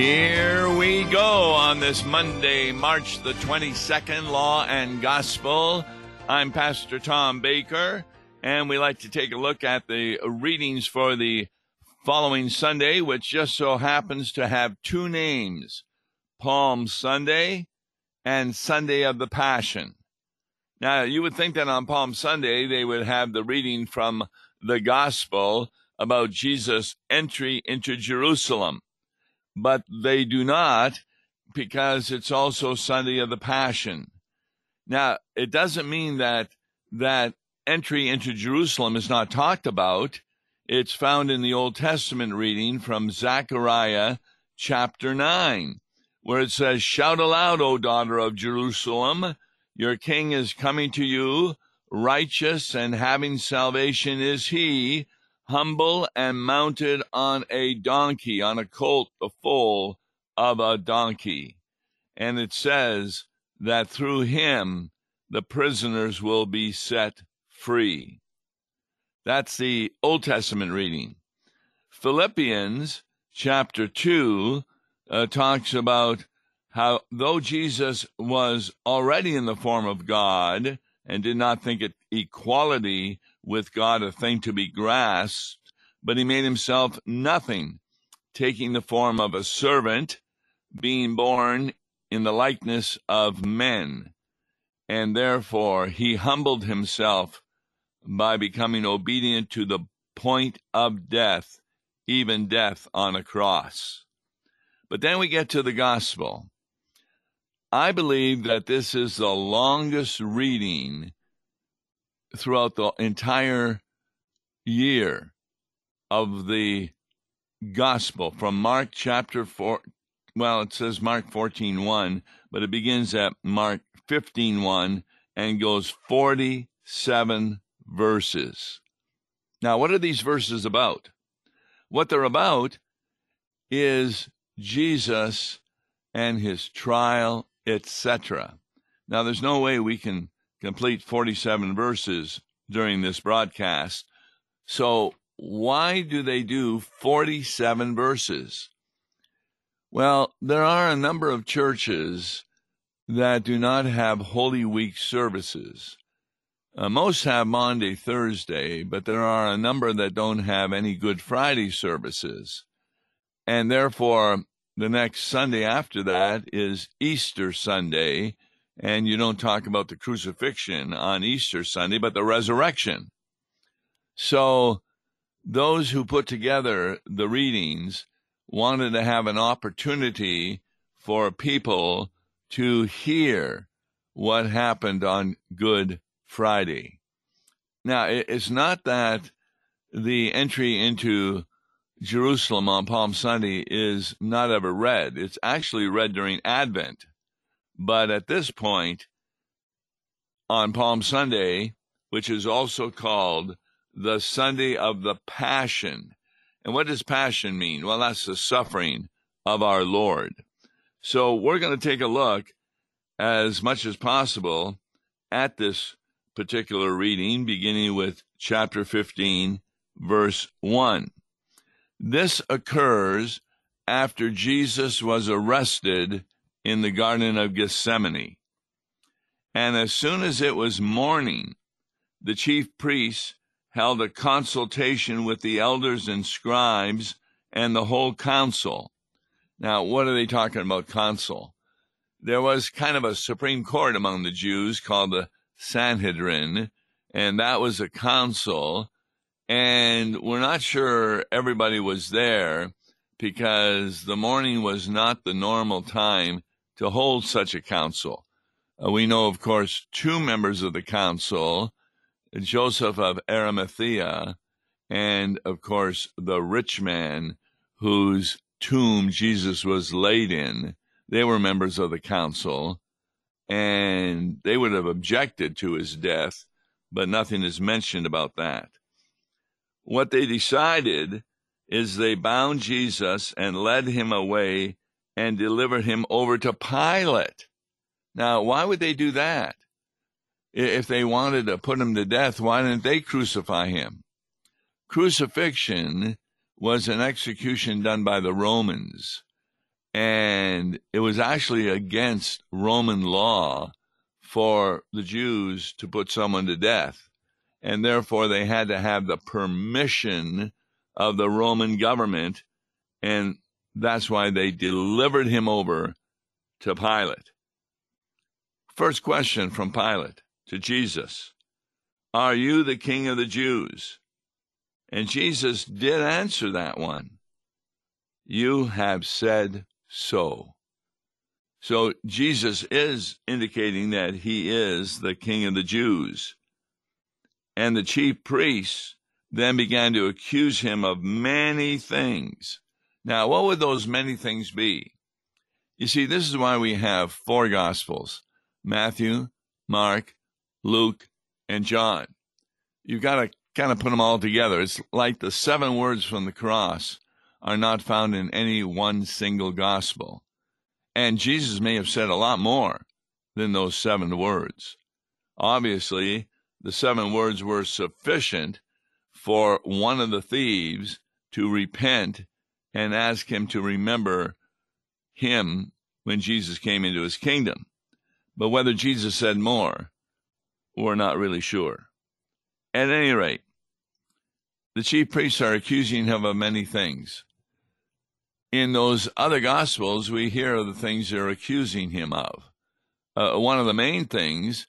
Here we go on this Monday, March the 22nd, Law and Gospel. I'm Pastor Tom Baker, and we like to take a look at the readings for the following Sunday, which just so happens to have two names Palm Sunday and Sunday of the Passion. Now, you would think that on Palm Sunday they would have the reading from the Gospel about Jesus' entry into Jerusalem but they do not because it's also Sunday of the Passion. Now, it doesn't mean that that entry into Jerusalem is not talked about. It's found in the Old Testament reading from Zechariah chapter 9, where it says, Shout aloud, O daughter of Jerusalem, your king is coming to you, righteous and having salvation is he humble and mounted on a donkey, on a colt, the foal of a donkey. And it says that through him the prisoners will be set free. That's the Old Testament reading. Philippians chapter 2 uh, talks about how, though Jesus was already in the form of God and did not think it equality with God a thing to be grasped, but he made himself nothing, taking the form of a servant, being born in the likeness of men. And therefore he humbled himself by becoming obedient to the point of death, even death on a cross. But then we get to the gospel. I believe that this is the longest reading throughout the entire year of the gospel from Mark chapter 4 well it says Mark 14:1 but it begins at Mark 15:1 and goes 47 verses. Now what are these verses about? What they're about is Jesus and his trial, etc. Now there's no way we can complete 47 verses during this broadcast. So, why do they do 47 verses? Well, there are a number of churches that do not have Holy Week services. Uh, most have Maundy, Thursday, but there are a number that don't have any Good Friday services. And therefore, the next Sunday after that is Easter Sunday, and you don't talk about the crucifixion on Easter Sunday, but the resurrection. So those who put together the readings wanted to have an opportunity for people to hear what happened on Good Friday. Now, it's not that the entry into Jerusalem on Palm Sunday is not ever read. It's actually read during Advent. But at this point, on Palm Sunday, which is also called the Sunday of the Passion. And what does passion mean? Well, that's the suffering of our Lord. So we're going to take a look as much as possible at this particular reading, beginning with chapter 15, verse 1. This occurs after Jesus was arrested in the Garden of Gethsemane. And as soon as it was morning, the chief priests held a consultation with the elders and scribes and the whole council. Now, what are they talking about, council? There was kind of a Supreme Court among the Jews called the Sanhedrin, and that was a council. And we're not sure everybody was there because the morning was not the normal time to hold such a council. Uh, we know, of course, two members of the council Joseph of Arimathea, and, of course, the rich man whose tomb Jesus was laid in. They were members of the council, and they would have objected to his death, but nothing is mentioned about that. What they decided is they bound Jesus and led him away and delivered him over to Pilate. Now, why would they do that? If they wanted to put him to death, why didn't they crucify him? Crucifixion was an execution done by the Romans. And it was actually against Roman law for the Jews to put someone to death. And therefore, they had to have the permission of the Roman government. And that's why they delivered him over to Pilate. First question from Pilate to Jesus Are you the king of the Jews? And Jesus did answer that one. You have said so. So Jesus is indicating that he is the king of the Jews. And the chief priests then began to accuse him of many things. Now, what would those many things be? You see, this is why we have four Gospels Matthew, Mark, Luke, and John. You've got to kind of put them all together. It's like the seven words from the cross are not found in any one single gospel. And Jesus may have said a lot more than those seven words. Obviously, the seven words were sufficient for one of the thieves to repent and ask him to remember him when Jesus came into his kingdom. But whether Jesus said more, we're not really sure. At any rate, the chief priests are accusing him of many things. In those other gospels, we hear the things they're accusing him of. Uh, one of the main things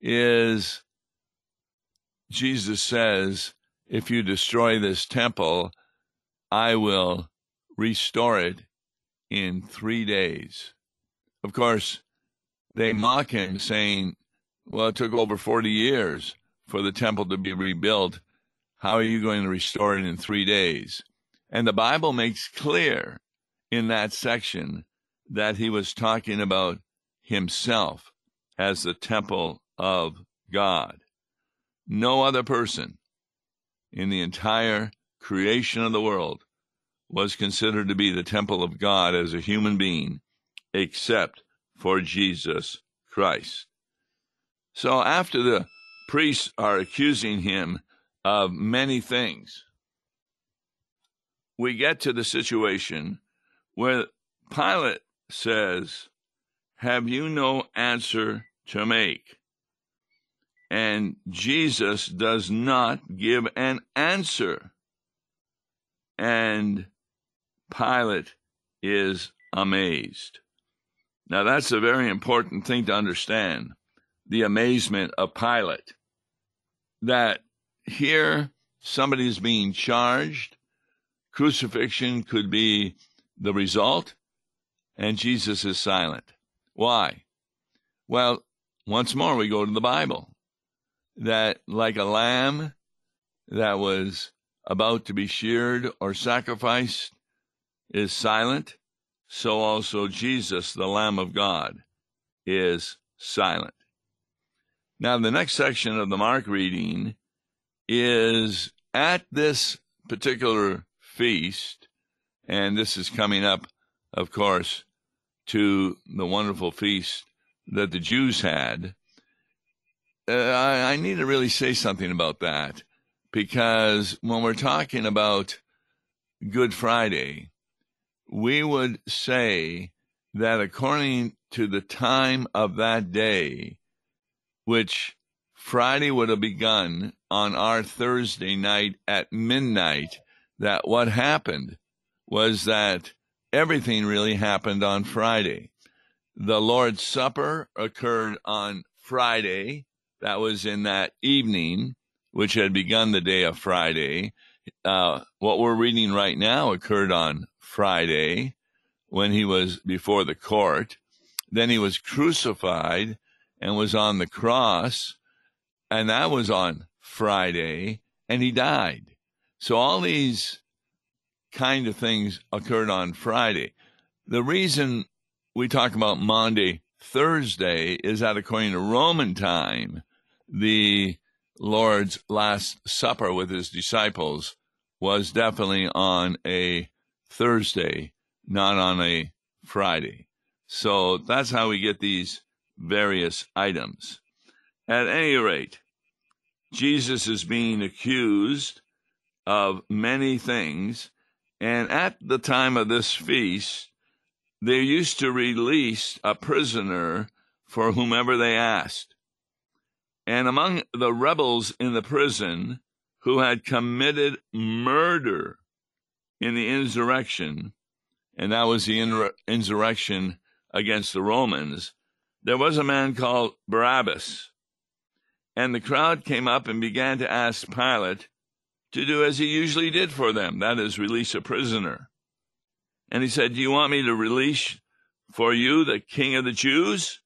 is Jesus says, If you destroy this temple, I will restore it in three days. Of course, they mock him, saying, Well, it took over 40 years for the temple to be rebuilt. How are you going to restore it in three days? And the Bible makes clear in that section that he was talking about himself as the temple of God. No other person in the entire creation of the world was considered to be the temple of God as a human being, except for Jesus Christ. So after the priests are accusing him of many things, we get to the situation where Pilate says, Have you no answer to make? And Jesus does not give an answer. And Pilate is amazed. Now, that's a very important thing to understand the amazement of Pilate. That here somebody is being charged, crucifixion could be the result, and Jesus is silent. Why? Well, once more, we go to the Bible that, like a lamb that was about to be sheared or sacrificed, is silent, so also Jesus, the Lamb of God, is silent. Now, the next section of the Mark reading is at this particular feast, and this is coming up, of course, to the wonderful feast that the Jews had. Uh, I, I need to really say something about that because when we're talking about Good Friday, we would say that according to the time of that day, which Friday would have begun on our Thursday night at midnight, that what happened was that everything really happened on Friday. The Lord's Supper occurred on Friday. That was in that evening, which had begun the day of Friday. Uh, what we're reading right now occurred on Friday when he was before the court. Then he was crucified and was on the cross, and that was on Friday, and he died. So all these kind of things occurred on Friday. The reason we talk about Maundy, Thursday is that according to Roman time, the Lord's Last Supper with his disciples was definitely on a Thursday, not on a Friday. So that's how we get these various items. At any rate, Jesus is being accused of many things. And at the time of this feast, they used to release a prisoner for whomever they asked. And among the rebels in the prison who had committed murder in the insurrection, and that was the insurrection against the Romans, there was a man called Barabbas. And the crowd came up and began to ask Pilate to do as he usually did for them that is, release a prisoner. And he said, Do you want me to release for you the king of the Jews?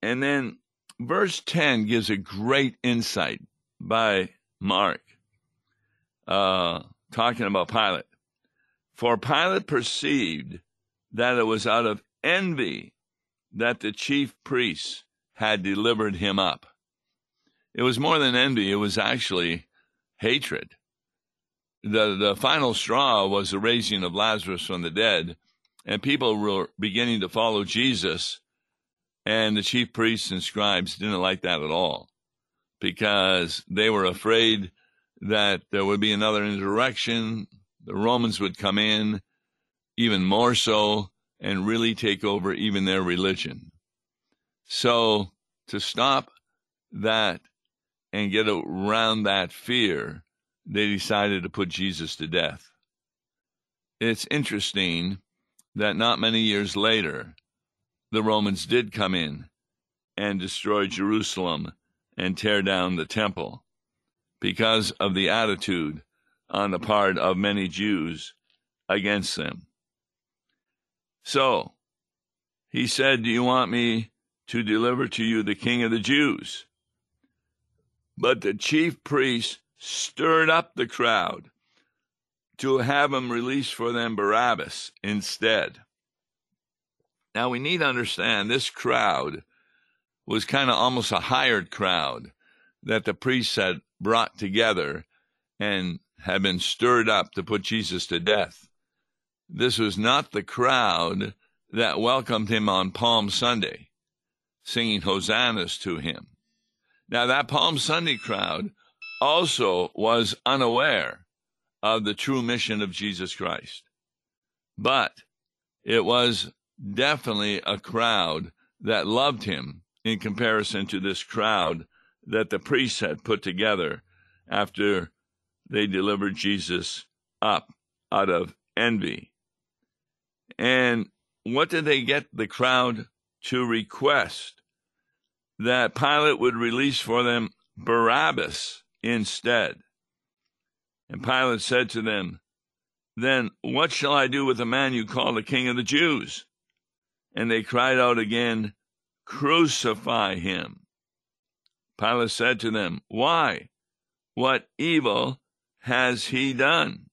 And then verse 10 gives a great insight by Mark, uh, talking about Pilate. For Pilate perceived that it was out of envy that the chief priests had delivered him up. It was more than envy, it was actually hatred. The, the final straw was the raising of Lazarus from the dead, and people were beginning to follow Jesus, and the chief priests and scribes didn't like that at all because they were afraid that there would be another insurrection, the Romans would come in even more so and really take over even their religion. So, to stop that and get around that fear, they decided to put Jesus to death. It's interesting that not many years later, the Romans did come in and destroy Jerusalem and tear down the temple because of the attitude on the part of many Jews against them. So he said, Do you want me to deliver to you the king of the Jews? But the chief priests stirred up the crowd to have him release for them Barabbas instead. Now we need to understand this crowd was kind of almost a hired crowd that the priests had brought together and had been stirred up to put Jesus to death. This was not the crowd that welcomed him on Palm Sunday, singing hosannas to him. Now, that Palm Sunday crowd also was unaware of the true mission of Jesus Christ. But it was definitely a crowd that loved him in comparison to this crowd that the priests had put together after they delivered Jesus up out of envy. And what did they get the crowd to request? That Pilate would release for them Barabbas instead. And Pilate said to them, Then what shall I do with the man you call the king of the Jews? And they cried out again, Crucify him. Pilate said to them, Why? What evil has he done?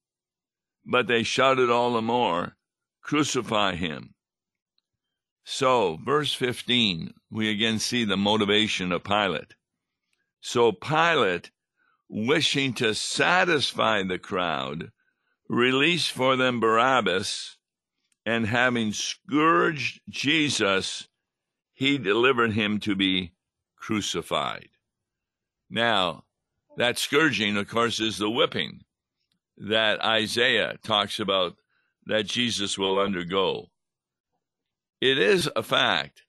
But they shouted all the more, Crucify him. So, verse 15, we again see the motivation of Pilate. So, Pilate, wishing to satisfy the crowd, released for them Barabbas, and having scourged Jesus, he delivered him to be crucified. Now, that scourging, of course, is the whipping that Isaiah talks about that Jesus will undergo. It is a fact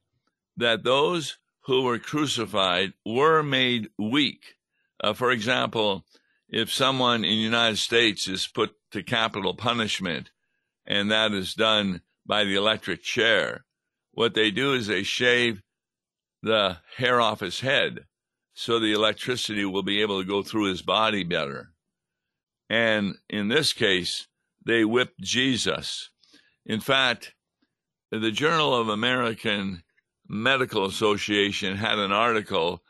that those who were crucified were made weak. Uh, for example, if someone in the United States is put to capital punishment, and that is done by the electric chair, what they do is they shave the hair off his head so the electricity will be able to go through his body better. And in this case, they whipped Jesus. In fact, the Journal of American Medical Association had an article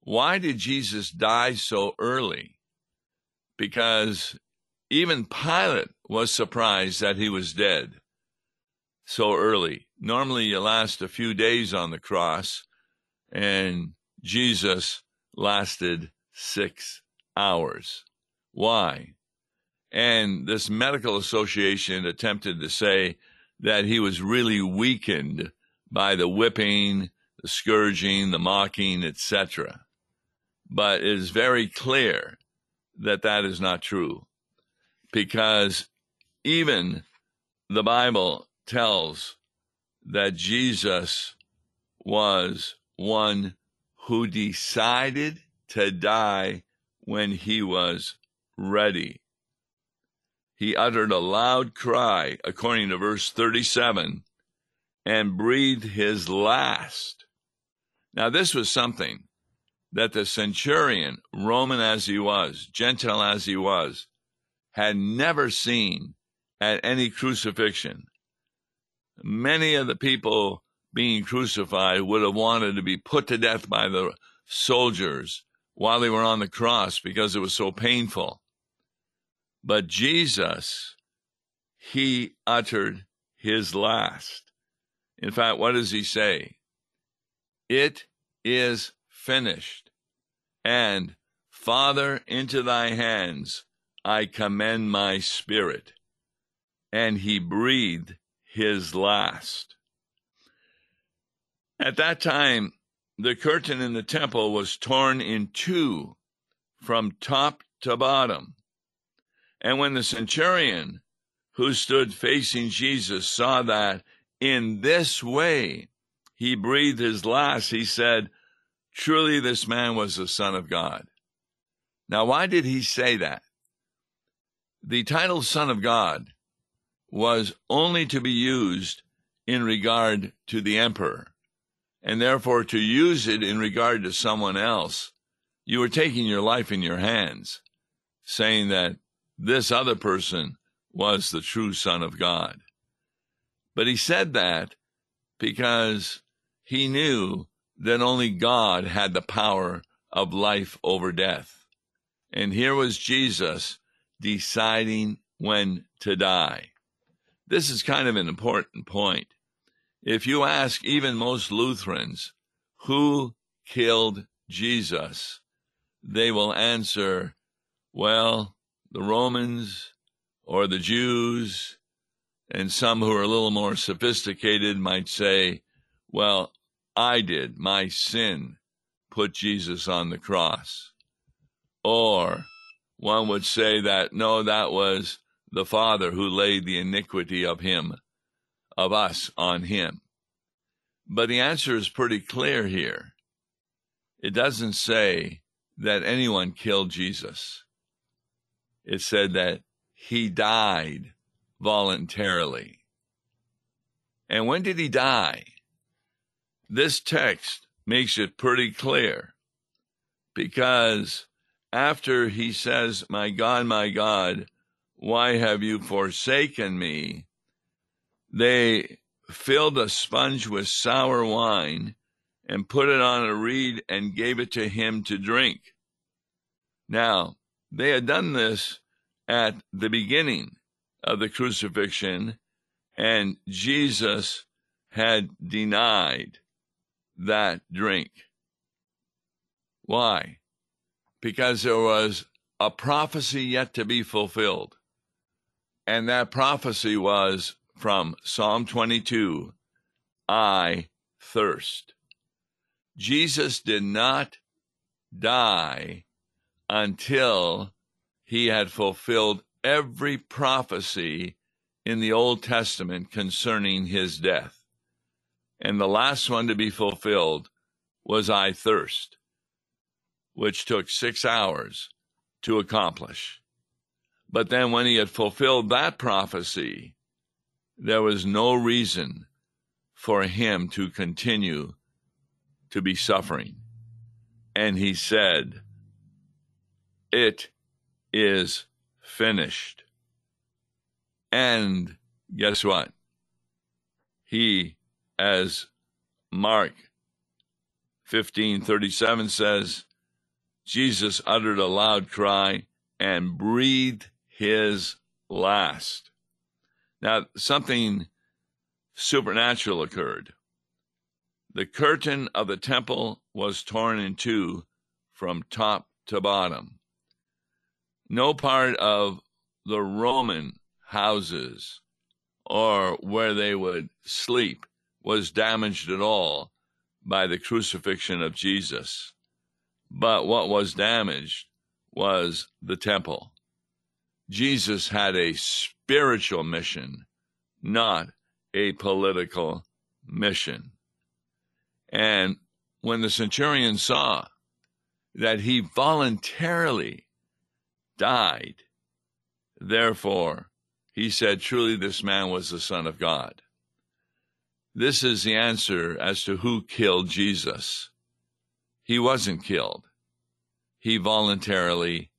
Why did Jesus die so early? Because even Pilate was surprised that he was dead so early. Normally, you last a few days on the cross, and Jesus lasted six hours. Why? And this medical association attempted to say that he was really weakened by the whipping, the scourging, the mocking, etc. But it is very clear that that is not true because even the Bible tells that Jesus was one who decided to die when he was ready. He uttered a loud cry, according to verse 37, and breathed his last. Now, this was something that the centurion, Roman as he was, Gentile as he was, had never seen at any crucifixion. Many of the people being crucified would have wanted to be put to death by the soldiers while they were on the cross because it was so painful. But Jesus, he uttered his last. In fact, what does he say? It is finished. And Father, into thy hands I commend my spirit. And he breathed his last. At that time, the curtain in the temple was torn in two from top to bottom. And when the centurion who stood facing Jesus saw that in this way he breathed his last, he said, Truly, this man was the Son of God. Now, why did he say that? The title Son of God was only to be used in regard to the emperor and therefore to use it in regard to someone else, you are taking your life in your hands, saying that this other person was the true Son of God. But he said that because he knew that only God had the power of life over death. And here was Jesus deciding when to die. This is kind of an important point. If you ask even most Lutherans who killed Jesus, they will answer, well, the Romans or the Jews, and some who are a little more sophisticated might say, well, I did, my sin put Jesus on the cross. Or one would say that, no, that was the Father who laid the iniquity of him of us on him? But the answer is pretty clear here. It doesn't say that anyone killed Jesus. It said that he died voluntarily. And when did he die? This text makes it pretty clear because after he says, My God, my God, why have you forsaken me? They filled a sponge with sour wine and put it on a reed and gave it to him to drink. Now, they had done this at the beginning of the crucifixion, and Jesus had denied that drink. Why? Because there was a prophecy yet to be fulfilled. And that prophecy was from Psalm 22 I thirst. Jesus did not die until he had fulfilled every prophecy in the Old Testament concerning his death. And the last one to be fulfilled was I thirst, which took six hours to accomplish. But then when he had fulfilled that prophecy, there was no reason for him to continue to be suffering. And he said, It is finished. And guess what? He, as Mark 15:37 says, Jesus uttered a loud cry and breathed his last. Now, something supernatural occurred. The curtain of the temple was torn in two from top to bottom. No part of the Roman houses or where they would sleep was damaged at all by the crucifixion of Jesus. But what was damaged was the temple. Jesus had a spiritual mission, not a political mission. And when the centurion saw that he voluntarily died, therefore he said, Truly, this man was the Son of God. This is the answer as to who killed Jesus. He wasn't killed, he voluntarily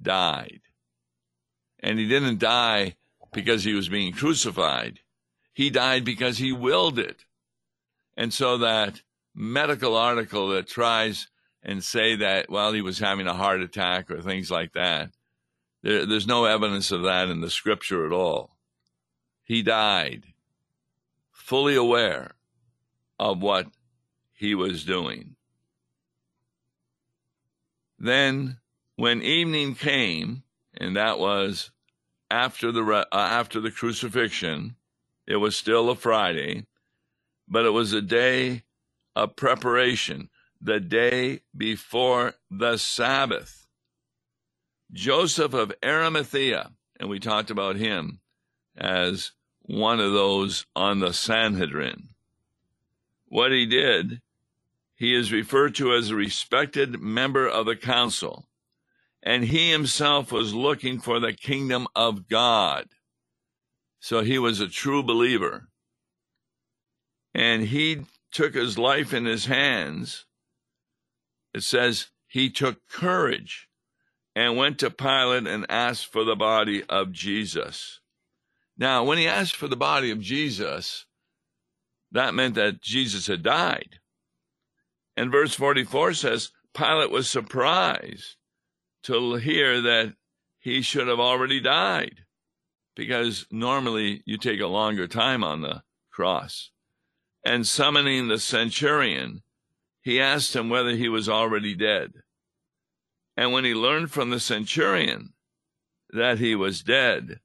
died. And he didn't die because he was being crucified, he died because he willed it. And so that medical article that tries and say that, well, he was having a heart attack or things like that, there, there's no evidence of that in the scripture at all. He died fully aware of what he was doing. Then, when evening came, and that was after the uh, after the crucifixion, it was still a Friday, but it was a day of preparation, the day before the Sabbath. Joseph of Arimathea, and we talked about him as one of those on the Sanhedrin. What he did, he is referred to as a respected member of the council, and he himself was looking for the kingdom of God. So he was a true believer. And he took his life in his hands. It says he took courage and went to Pilate and asked for the body of Jesus. Now, when he asked for the body of Jesus, that meant that Jesus had died. And verse 44 says Pilate was surprised to hear that he should have already died because normally you take a longer time on the cross. And summoning the centurion, he asked him whether he was already dead. And when he learned from the centurion that he was dead,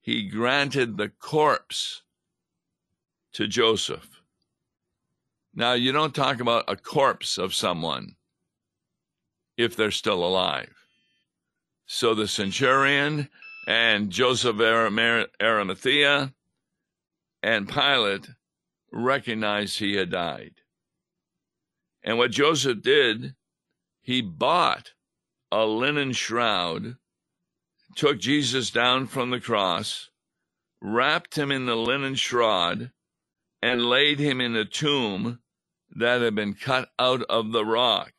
he granted the corpse to Joseph. Now, you don't talk about a corpse of someone if they're still alive. So the centurion and Joseph Arimathea and Pilate recognized he had died. And what Joseph did, he bought a linen shroud took Jesus down from the cross, wrapped him in the linen shroud, and laid him in a tomb that had been cut out of the rock.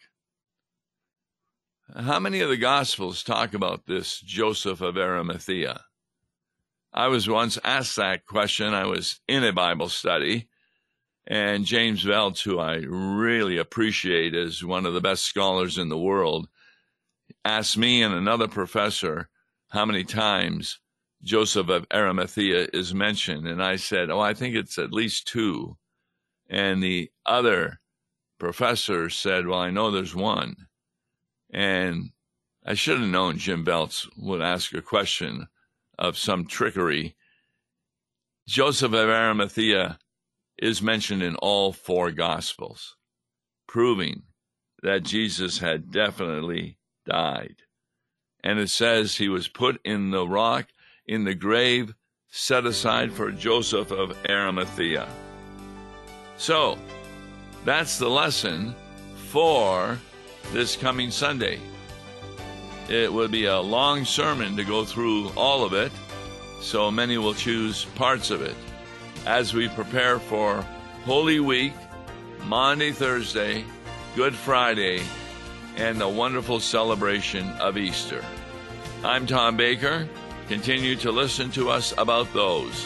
How many of the Gospels talk about this Joseph of Arimathea? I was once asked that question. I was in a Bible study, and James Voelz, who I really appreciate as one of the best scholars in the world, asked me and another professor how many times Joseph of Arimathea is mentioned. And I said, Oh, I think it's at least two. And the other professor said, Well, I know there's one. And I should have known Jim Voelz would ask a question of some trickery. Joseph of Arimathea is mentioned in all four Gospels, proving that Jesus had definitely died and it says he was put in the rock in the grave set aside for Joseph of Arimathea. So, that's the lesson for this coming Sunday. It would be a long sermon to go through all of it, so many will choose parts of it as we prepare for Holy Week, Maundy, Thursday, Good Friday, and the wonderful celebration of Easter. I'm Tom Baker. Continue to listen to us about those.